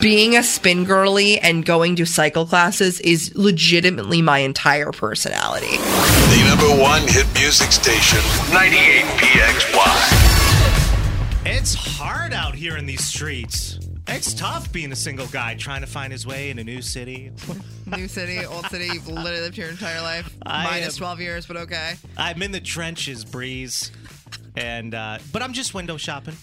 Being a spin girly and going to cycle classes is legitimately my entire personality. The number one hit music station, 98PXY. It's hard out here in these streets. It's tough being a single guy trying to find his way in a new city. New city, old city, you've literally lived here your entire life. I Minus am- 12 years, but okay. I'm in the trenches, breeze, and uh, but I'm just window shopping.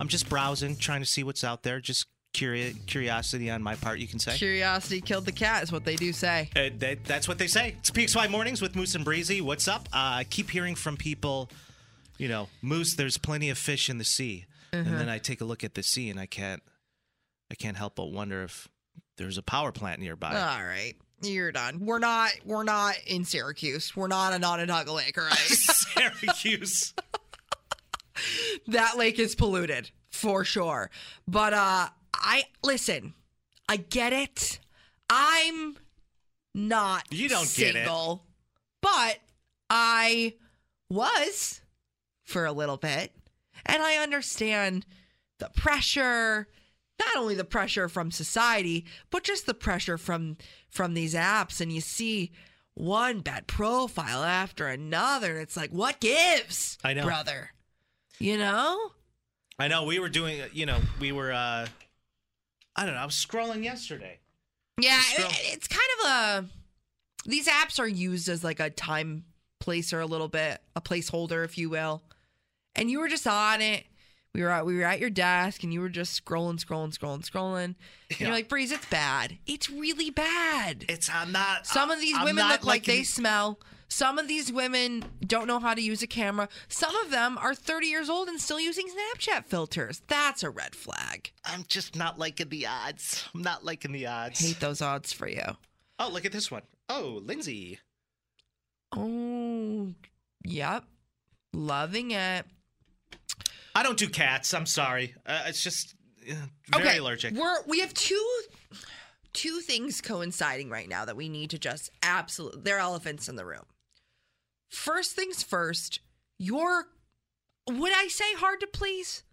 I'm just browsing, trying to see what's out there. Just curi- curiosity on my part, you can say. Curiosity killed the cat, is what they do say. Uh, that, that's what they say. It's PXY Mornings with Moose and Breezy. What's up? Uh, I keep hearing from people, you know, Moose, there's plenty of fish in the sea. And then I take a look at the sea and I can't I can't help but wonder if there's a power plant nearby. All right. You're done. We're not we're not in Syracuse. We're not on Onondaga Lake, all right? Syracuse. that lake is polluted for sure. But uh I listen, I get it. I'm not You don't get it. single, but I was for a little bit. And I understand the pressure, not only the pressure from society, but just the pressure from from these apps and you see one bad profile after another and it's like what gives? I know. Brother. You know? I know we were doing you know, we were uh I don't know, I was scrolling yesterday. Yeah, it, it's kind of a. These apps are used as like a time placer, a little bit, a placeholder, if you will. And you were just on it. We were at, we were at your desk, and you were just scrolling, scrolling, scrolling, scrolling. And Yeah. you're like, Breeze, it's bad. It's really bad. It's I'm not Some of these I'm women look like they smell. Some of these women don't know how to use a camera. Some of them are 30 years old and still using Snapchat filters. That's a red flag. I'm just not liking the odds. I'm not liking the odds. Hate those odds for you. Oh, look at this one. Oh, Lindsay. Oh, yep. Loving it. I don't do cats. I'm sorry. Uh, it's just uh, very okay, allergic. We're we have two two things coinciding right now that we need to just absolutely they're elephants in the room. First things first, you're would I say hard to please?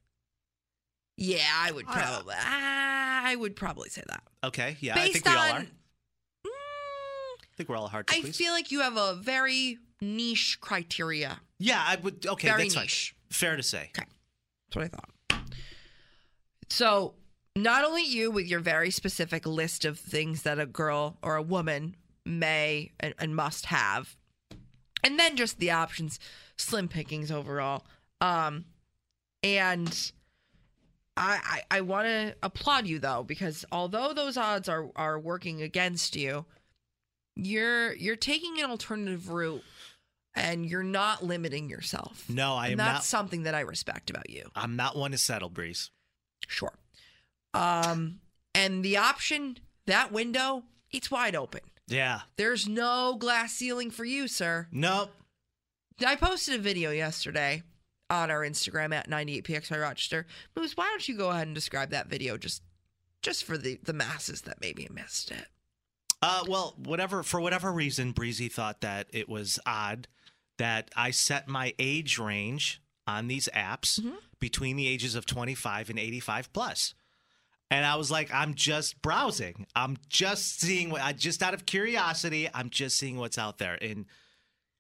Yeah, I would Uh, probably I would probably say that. Okay, yeah, I Based think we all on are. I Mm, think we're all hard to please. I please. feel like you have a very niche criteria. yeah, I would. Okay, Very that's niche. fine. Fair to say. Okay. That's what I thought. So, not only you with your very specific list of things that a girl or a woman may and, and must have, and then just the options, slim pickings overall. Um, and I I, I want to applaud you though because although those odds are are working against you, you're you're taking an alternative route. And you're not limiting yourself. No, I And am that's not. something that I respect about you. I'm not one to settle, Breeze. Sure. Um, and the option, that window, it's wide open. Yeah. There's no glass ceiling for you, sir. Nope. I posted a video yesterday on our Instagram at 98pxy Rochester. Moose, why don't you go ahead and describe that video just just for the, the masses that maybe missed it? Uh, well, whatever for whatever reason, Breezy thought that it was odd that I set my age range on these apps Mm-hmm. between the ages of 25 and 85 plus. And I was like, I'm just browsing. I'm just seeing what I just out of curiosity, I'm just seeing what's out there. And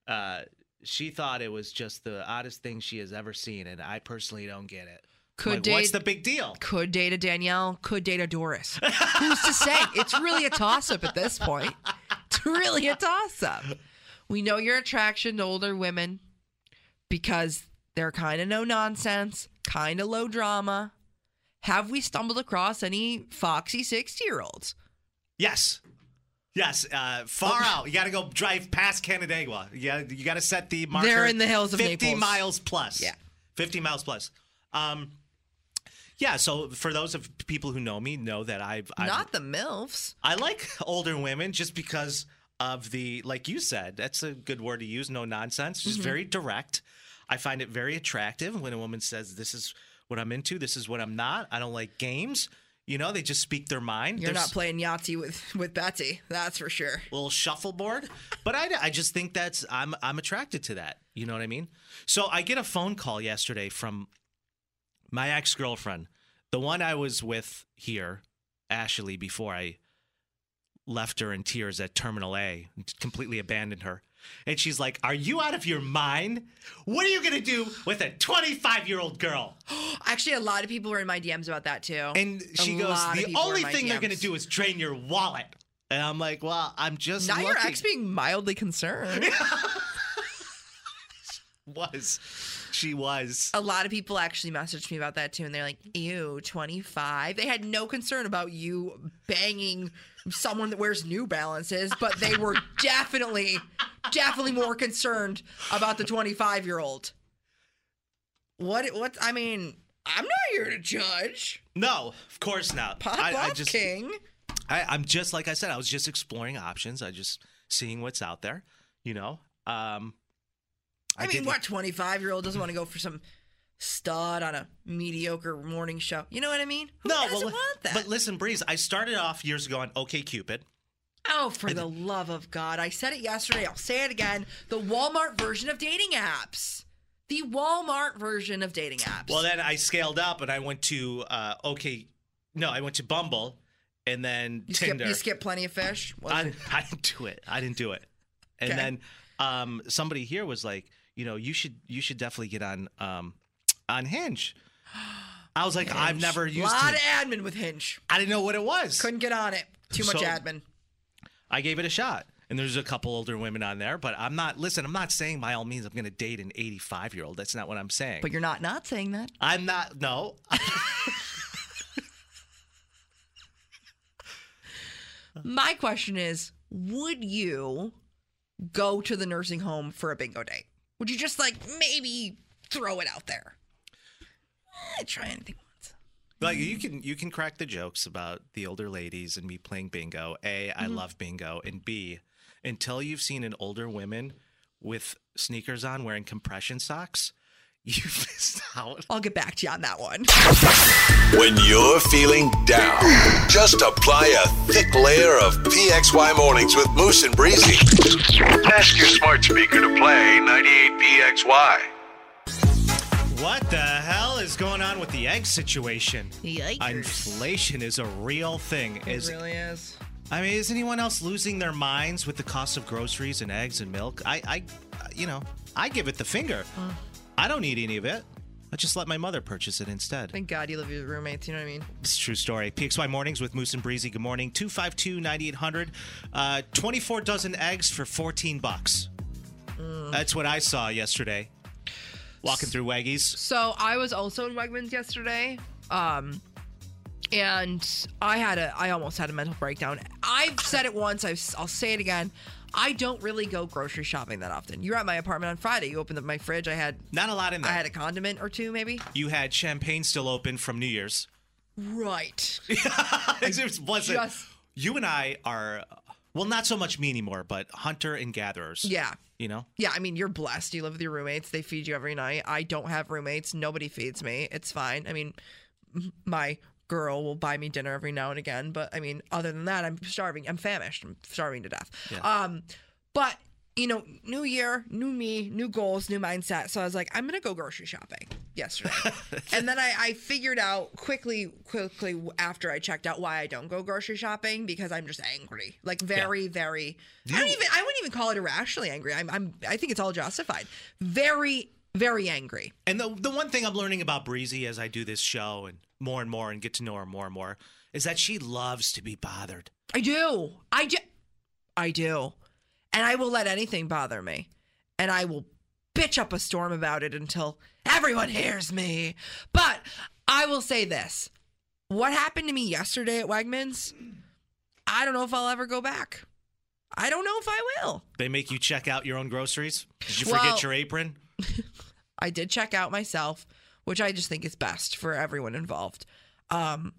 uh, she thought it was just the oddest thing she has ever seen, and I personally don't get it. Could Like, date what's the big deal? could date a Danielle, could date a Doris. Who's to say? It's really a toss up at this point. It's really a toss up. We know your attraction to older women because they're kind of no nonsense, kind of low drama. Have we stumbled across any foxy 60 year olds? Yes. Yes, uh, far Oh. out. You got to go drive past Canandaigua. Yeah, you got to set the marker. They're in the hills of 50 Naples. miles plus. Yeah. 50 miles plus. Um, yeah, so for those of people who know me, know that I've, I've Not the MILFs. I like older women just because of the, like you said, that's a good word to use, no nonsense, just Mm-hmm. very direct. I find it very attractive when a woman says, This is what I'm into, this is what I'm not. I don't like games. You know, they just speak their mind. You're There's not playing Yahtzee with, with Betsy, that's for sure. little shuffleboard. But I, I just think that's I'm I'm attracted to that. You know what I mean? So I get a phone call yesterday from my ex girlfriend, the one I was with here, Ashley, before I left her in tears at Terminal A, completely abandoned her. And she's like, Are you out of your mind? What are you going to do with a 25 year old girl? Actually, a lot of people were in my DMs about that too. And she A goes, The people were in only thing they're going to do is drain your wallet. And I'm like, Well, I'm just. Now your looking." ex being mildly concerned. was. She was. a lot of people actually messaged me about that too, and they're like, "Ew, 25." They had no concern about you banging someone that wears New Balances, but they were definitely, definitely more concerned about the 25 year old. What? What? I mean, I'm not here to judge. No, of course not. Pop I, I just, King. I, I'm just like I said. I was just exploring options. I just seeing what's out there. You know. Um, I, mean, what 25 year old doesn't want to go for some stud on a mediocre morning show? You know what I mean? Who No, doesn't well, want that? but listen, Breeze. I started off years ago on OK Cupid. Oh, for the love of God. I said it yesterday. I'll say it again. The Walmart version of dating apps. The Walmart version of dating apps. Well, then I scaled up and I went to uh, OK. No, I went to Bumble, and then you skip, Tinder. you skip plenty of fish. I, I didn't do it. I didn't do it. And Okay. then um, somebody here was like, you know, you should you should definitely get on um, on Hinge. I was like, I've never used a lot Hinge. of admin with Hinge. I didn't know what it was. Couldn't get on it. Too much So- admin. I gave it a shot. And there's a couple older women on there, but I'm not. Listen, I'm not saying by all means I'm going to date an 85 year old. That's not what I'm saying. But you're not not saying that. I'm not. No. My question is, would you go to the nursing home for a bingo date? Would you just like maybe throw it out there? Eh, try anything. Like you can you can crack the jokes about the older ladies and me playing bingo. A, I Mm-hmm. love bingo, and B, until you've seen an older women with sneakers on wearing compression socks, you missed out. I'll get back to you on that one. When you're feeling down, just apply a thick layer of PXY mornings with Moose and Breezy. Ask your smart speaker to play 98PXY. What the hell is going on with the egg situation? Yikers. Inflation is a real thing. Is it really is. I mean, is anyone else losing their minds with the cost of groceries and eggs and milk? I, I, you know, I give it the finger. I don't need any of it. I just let my mother purchase it instead. Thank God you live with your roommates. You know what I mean? It's a true story. PXY mornings with Moose and Breezy. Good morning. 252 9800. Uh, 24 dozen eggs for 14 bucks. That's what I saw yesterday. Walking through Weggies. So I was also in Wegmans yesterday, um, and I had a I almost had a mental breakdown. I've said it once. I've, I'll say it again. I don't really go grocery shopping that often. You're at my apartment on Friday. You opened up my fridge. I had Not a lot in there. I had a condiment or two, maybe. you had champagne still open from New Year's. Right. it wasn't. just- You and I are, well, not so much me anymore, but hunter and gatherers. Yeah. You know? Yeah, I mean, you're blessed. You live with your roommates. They feed you every night. I don't have roommates. Nobody feeds me. It's fine. I mean, my girl will buy me dinner every now and again, but I mean, other than that, I'm starving. I'm famished. I'm starving to death. Yeah. Um, but you know, new year, new me, new goals, new mindset. So I was like, I'm gonna go grocery shopping yesterday, and then I, I figured out quickly, quickly after I checked out why I don't go grocery shopping because I'm just angry, like very, very. I don't even. I wouldn't even call it irrationally angry. I'm. I'm. I think it's all justified. Very very angry. And the the one thing I'm learning about Breezy as I do this show and more and more and get to know her more and more is that she loves to be bothered. I do. I do. I do. And I will let anything bother me. And I will bitch up a storm about it until everyone hears me. But I will say this what happened to me yesterday at Wegmans, I don't know if I'll ever go back. I don't know if I will. They make you check out your own groceries. Did you Well- forget your apron? I did check out myself, which I just think is best for everyone involved. Um,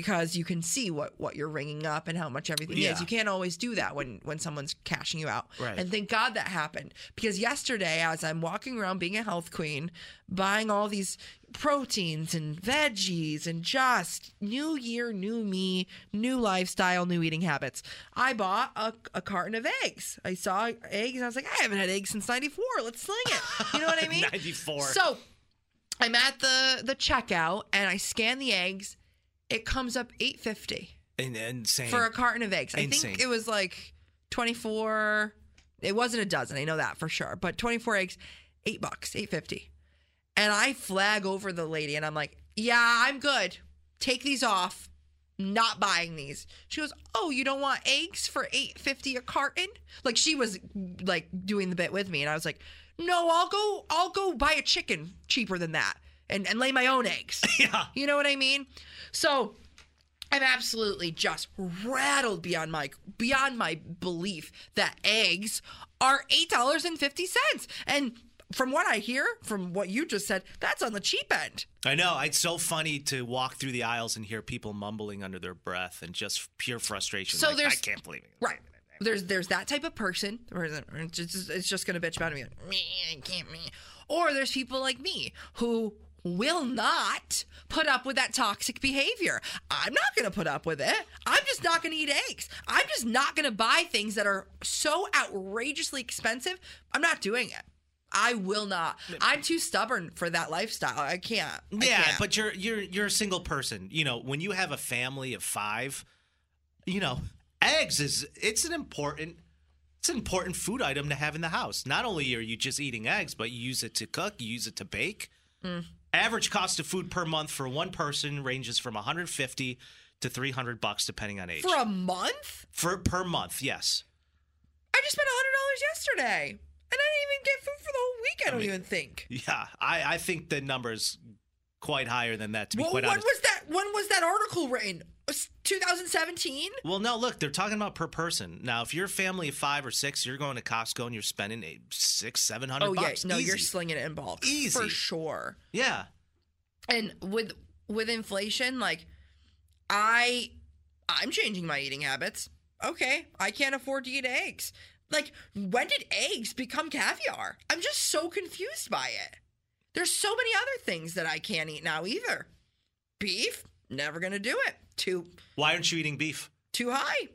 because you can see what what you're ringing up and how much everything Yeah. is. You can't always do that when when someone's cashing you out. Right. And thank God that happened because yesterday, as I'm walking around being a health queen, buying all these proteins and veggies and just new year, new me, new lifestyle, new eating habits, I bought a, a carton of eggs. I saw eggs and I was like, I haven't had eggs since '94. Let's sling it. You know what I mean? 94. So I'm at the the checkout and I scan the eggs. It comes up eight fifty insane. for a carton of eggs. I think it was like twenty four. It wasn't a dozen. I know that for sure. But twenty four eggs, eight bucks, eight fifty. And I flag over the lady and I'm like, "Yeah, I'm good. Take these off. Not buying these." She goes, "Oh, you don't want eggs for eight fifty a carton?" Like she was like doing the bit with me, and I was like, "No, I'll go. I'll go buy a chicken cheaper than that." And, and lay my own eggs. yeah. You know what I mean? So I'm absolutely just rattled beyond my beyond my belief that eggs are eight dollars and fifty cents. And from what I hear, from what you just said, that's on the cheap end. I know. It's so funny to walk through the aisles and hear people mumbling under their breath and just pure frustration. So like, there's- I can't believe it. Right. There's there's that type of person, or it's just, it's just gonna bitch about me, like, me, I can't me. Or there's people like me who will not put up with that toxic behavior. I'm not gonna put up with it. I'm just not gonna eat eggs. I'm just not gonna buy things that are so outrageously expensive. I'm not doing it. I will not. I'm too stubborn for that lifestyle. I can't. I Yeah, can't. but you're you're you're a single person. You know, when you have a family of five, you know, eggs is it's an important it's an important food item to have in the house. Not only are you just eating eggs, but you use it to cook, you use it to bake. Mm. Average cost of food per month for one person ranges from 150 to 300 bucks depending on age. for a month, For per month, yes. I just spent hundred dollars yesterday, and I didn't even get food for the whole week. I don't mean- even think. Yeah, I I think the number's quite higher than that to be Well, quite when honest. was that? When was that article written? Was 2017? Well, no, look, they're talking about per person. Now, if you're a family of five or six, you're going to Costco and you're spending eight, six, seven hundred Oh yeah, bucks. no, you're slinging it in bulk Easy. for sure. Yeah, And with with inflation, like I, I'm changing my eating habits. Okay, I can't afford to eat eggs. Like, when did eggs become caviar? I'm just so confused by it. There's so many other things that I can't eat now either. Beef, never gonna do it. Too why aren't you eating beef? too high.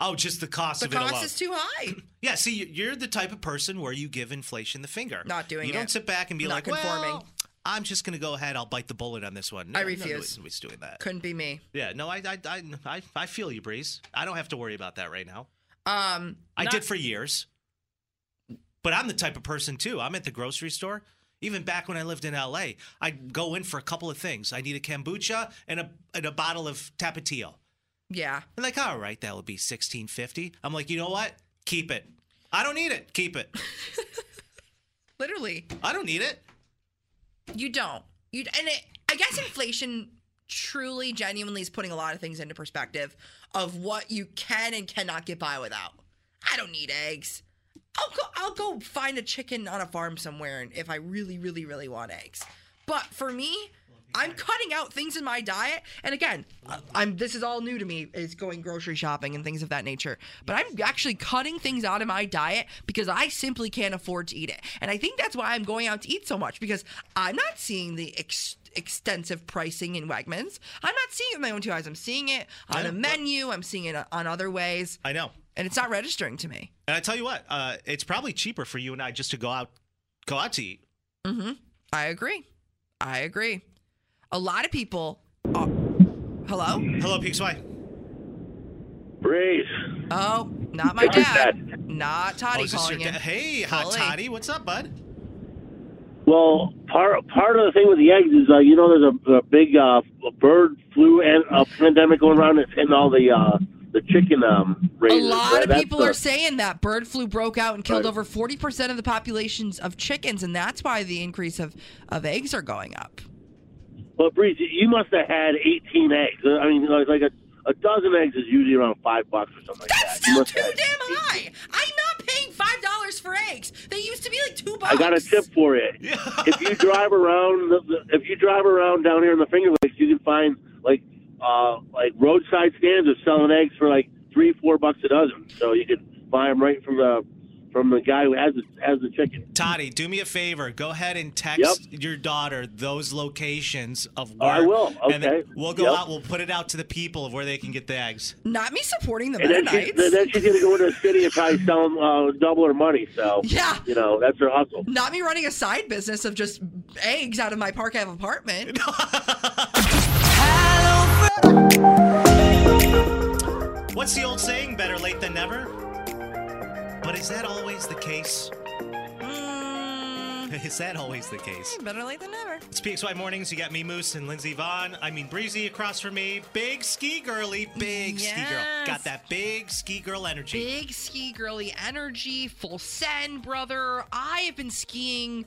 Oh, just the cost The of it the cost alone. is too high. yeah, see, you- you're the type of person where you give inflation the finger. Not doing You it. don't sit back and be Not like, conforming. well, I'm just going to go ahead. I'll bite the bullet on this one. No, I No, refuse. Nobody's doing that. Couldn't be me. Yeah, no, I, I, I, I, I feel you, Breeze. I don't have to worry about that right now. Um, I not- did for years. But I'm the type of person too. I'm at the grocery store. Even back when I lived in LA, I'd go in for a couple of things. I need a kombucha and a and a bottle of Tapatio. Yeah. I'm like, all right, that would be sixteen fifty. I'm like, you know what? Keep it. I don't need it. Keep it. Literally, I don't need it. you don't. You and it, I guess inflation truly, genuinely is putting a lot of things into perspective of what you can and cannot get by without. I don't need eggs. I'll go. I'll go find a chicken on a farm somewhere, and if I really, really, really want eggs. But for me, I'm cutting out things in my diet. And again, I'm. This is all new to me. Is going grocery shopping and things of that nature. But I'm actually cutting things out of my diet because I simply can't afford to eat it. And I think that's why I'm going out to eat so much because I'm not seeing the ex- extensive pricing in Wegmans. I'm not seeing it with my own two eyes. I'm seeing it on Yeah, a menu. I'm seeing it on other ways, I know. And it's not registering to me. And I tell you what, uh, it's probably cheaper for you and I just to go out, go out to eat. Mm-hmm. I agree. I agree. A lot of people. Are, hello. Hello, PXY. Breeze. Oh, not my Who's dad. that? Not Toddy Oh, calling your in. da- Hey, hot toddy. What's up, bud? Well, part part of the thing with the eggs is, uh, you know, there's a, a big uh, bird flu and uh, pandemic going around that's hitting all the uh, the chicken um, A lot right? of That's people the- are saying that bird flu broke out and killed Right. over 40% of the populations of chickens, and that's why the increase of, of eggs are going up. Well, Breeze, you must have had 18 eggs. I mean, like, like a, a dozen eggs is usually around five bucks or something like That's that. Still too damn high. I'm not paying $5 for eggs. They used to be like two bucks. I got a tip for you. if you drive around, the, the, if you drive around down here in the Finger Lakes, you can find like uh, like roadside stands are selling eggs for like three, four bucks a dozen. So you can buy them right from the from the guy who has the, has the chicken. Toddy, do me a favor. Go ahead and text Yep. your daughter those locations of Oh, where. I will. And then Okay. we'll go Yep. out. We'll put it out to the people of where they can get the eggs. Not me supporting the And then, she, then she's gonna go into the city and probably sell them uh, double her money. So Yeah. you know that's her hustle. Not me running a side business of just eggs out of my Park Ave apartment. What's the old saying? Better late than never. But is that always the case? Mm, Is that always the case? better late than never. It's PXY Mornings. You got me, Moose, and Lindsey Vonn. I mean, Breezy across from me. Big ski girly. Big ski girl. Got that big ski girl energy. Big ski girly energy, full send, brother. I have been skiing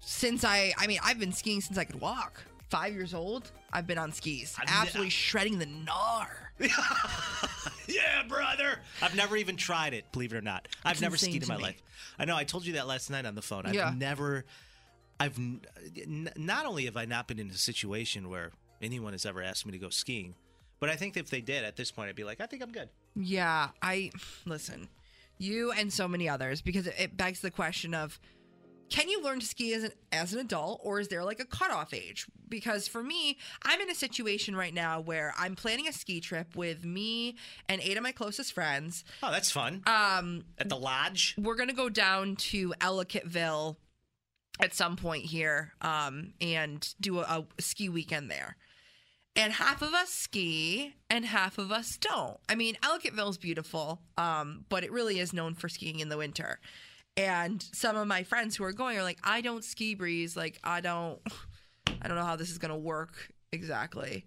since I, I mean, I've been skiing since I could walk. Five years old, I've been on skis. I've Absolutely ne- shredding the gnar. Yeah, brother. I've never even tried it, believe it or not. I've It's never skied in my me. life. I know. I told you that last night on the phone. I've Yeah. never. I've n- not only have I not been in a situation where anyone has ever asked me to go skiing, but I think if they did at this point, I'd be like, I think I'm good. Yeah, I listen. You and so many others, because it, it begs the question of can you learn to ski as an as an adult or is there like a cutoff age? Because for me, I'm in a situation right now where I'm planning a ski trip with me and eight of my closest friends. Oh, that's fun. Um, At the lodge. we're gonna go down to Ellicottville at some point here um, and do a, a ski weekend there. And half of us ski and half of us don't. I mean, Ellicottville is beautiful, um, but it really is known for skiing in the winter. And some of my friends who are going are like, I don't ski breeze. Like, I don't, I don't know how this is gonna work exactly.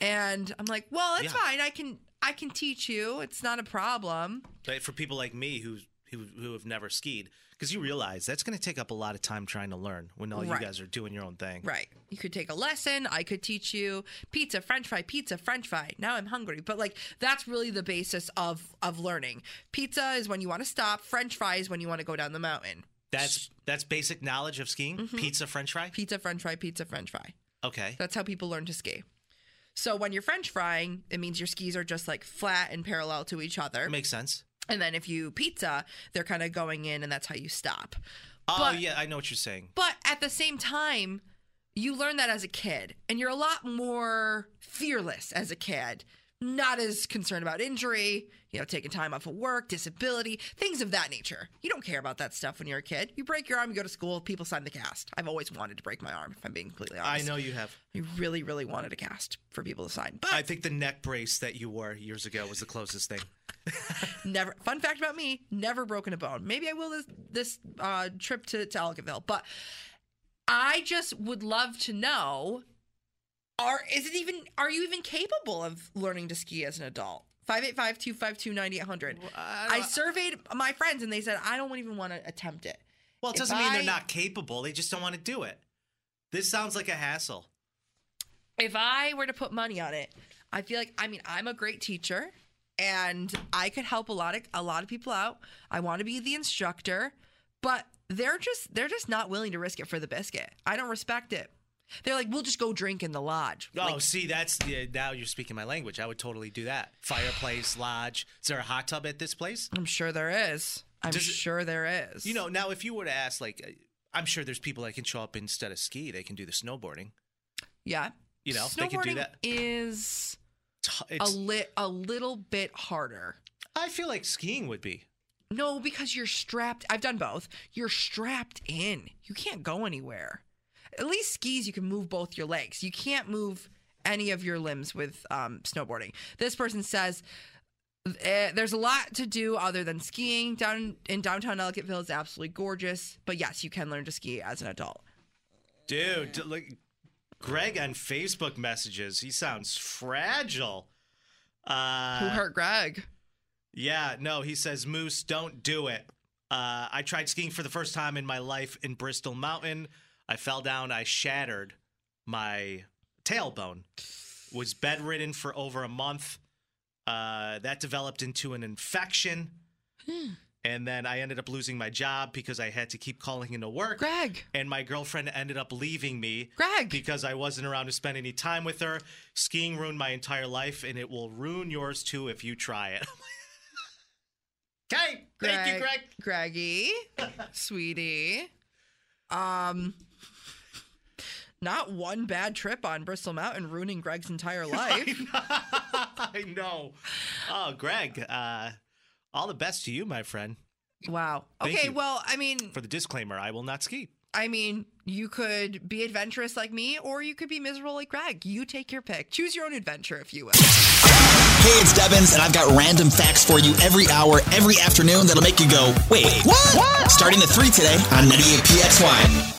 And I'm like, well, it's Yeah. fine. I can, I can teach you. It's not a problem. But for people like me who who, who have never skied, because you realize that's going to take up a lot of time trying to learn when all Right. you guys are doing your own thing. Right. You could take a lesson. I could teach you pizza, french fry, pizza, french fry. Now I'm hungry. But like that's really the basis of of learning. Pizza is when you want to stop, french fry is when you want to go down the mountain. That's that's basic knowledge of skiing. Mm-hmm. Pizza, French fry. Pizza, french fry, pizza, french fry. Okay. That's how people learn to ski. So when you're french frying, it means your skis are just like flat and parallel to each other. Makes sense. And then if you pizza, they're kind of going in and that's how you stop. Oh But- yeah, I know what you're saying. But at the same time, you learn that as a kid, and you're a lot more fearless as a kid. Not as concerned about injury, you know, taking time off of work, disability, things of that nature. You don't care about that stuff when you're a kid. You break your arm, you go to school, people sign the cast. I've always wanted to break my arm, if I'm being completely honest. I know you have. You really, really wanted a cast for people to sign. But I think the neck brace that you wore years ago was the closest thing. Never fun fact about me never broken a bone maybe i will this this uh trip to, to Ellicottville but i just would love to know are is it even are you even capable of learning to ski as an adult 585-252-9800 i surveyed my friends and they said i don't even want to attempt it Well, it If doesn't mean they're not capable. They just don't want to do it. This sounds like a hassle. if I were to put money on it, I feel like I mean I'm a great teacher and I could help a lot of a lot of people out. I want to be the instructor, but they're just they're just not willing to risk it for the biscuit. I don't respect it. They're like, we'll just go drink in the lodge. Oh, Like, see, that's yeah, now you're speaking my language. I would totally do that. Fireplace, lodge. Is there a hot tub at this place? I'm sure there is. I'm Does it- sure there is. You know, now if you were to ask, like, uh, I'm sure there's people that can show up instead of ski. They can do the snowboarding. yeah. You know, they could do Snowboarding that. Is T- a lit a little bit harder. I feel like skiing would be. No, because you're strapped. I've done both. You're strapped in. You can't go anywhere. At least skis, you can move both your legs. You can't move any of your limbs with um, snowboarding. This person says Eh, there's a lot to do other than skiing down in downtown Ellicottville. is absolutely gorgeous. But yes, you can learn to ski as an adult. Dude, look, Greg on Facebook messages. He sounds fragile. Uh, Who hurt Greg? Yeah, no, he says, Moose, don't do it. Uh, I tried skiing for the first time in my life in Bristol Mountain. I fell down. I shattered my tailbone. Was bedridden for over a month. Uh, that developed into an infection. And then I ended up losing my job because I had to keep calling into work. Greg. And my girlfriend ended up leaving me. Greg. Because I wasn't around to spend any time with her. Skiing ruined my entire life, and it will ruin yours too if you try it. okay. Thank you, Greg. Greggy, sweetie. Um, not one bad trip on Bristol Mountain ruining Greg's entire life. I know. Oh, Greg, uh, all the best to you, my friend. wow. Thank Okay, you. well, I mean, For the disclaimer, I will not ski. I mean, you could be adventurous like me, or you could be miserable like Greg. You take your pick. Choose your own adventure, if you will. Hey, it's Devins, and I've got random facts for you every hour, every afternoon that'll make you go, wait, what? Starting at 3 today on 98PXY.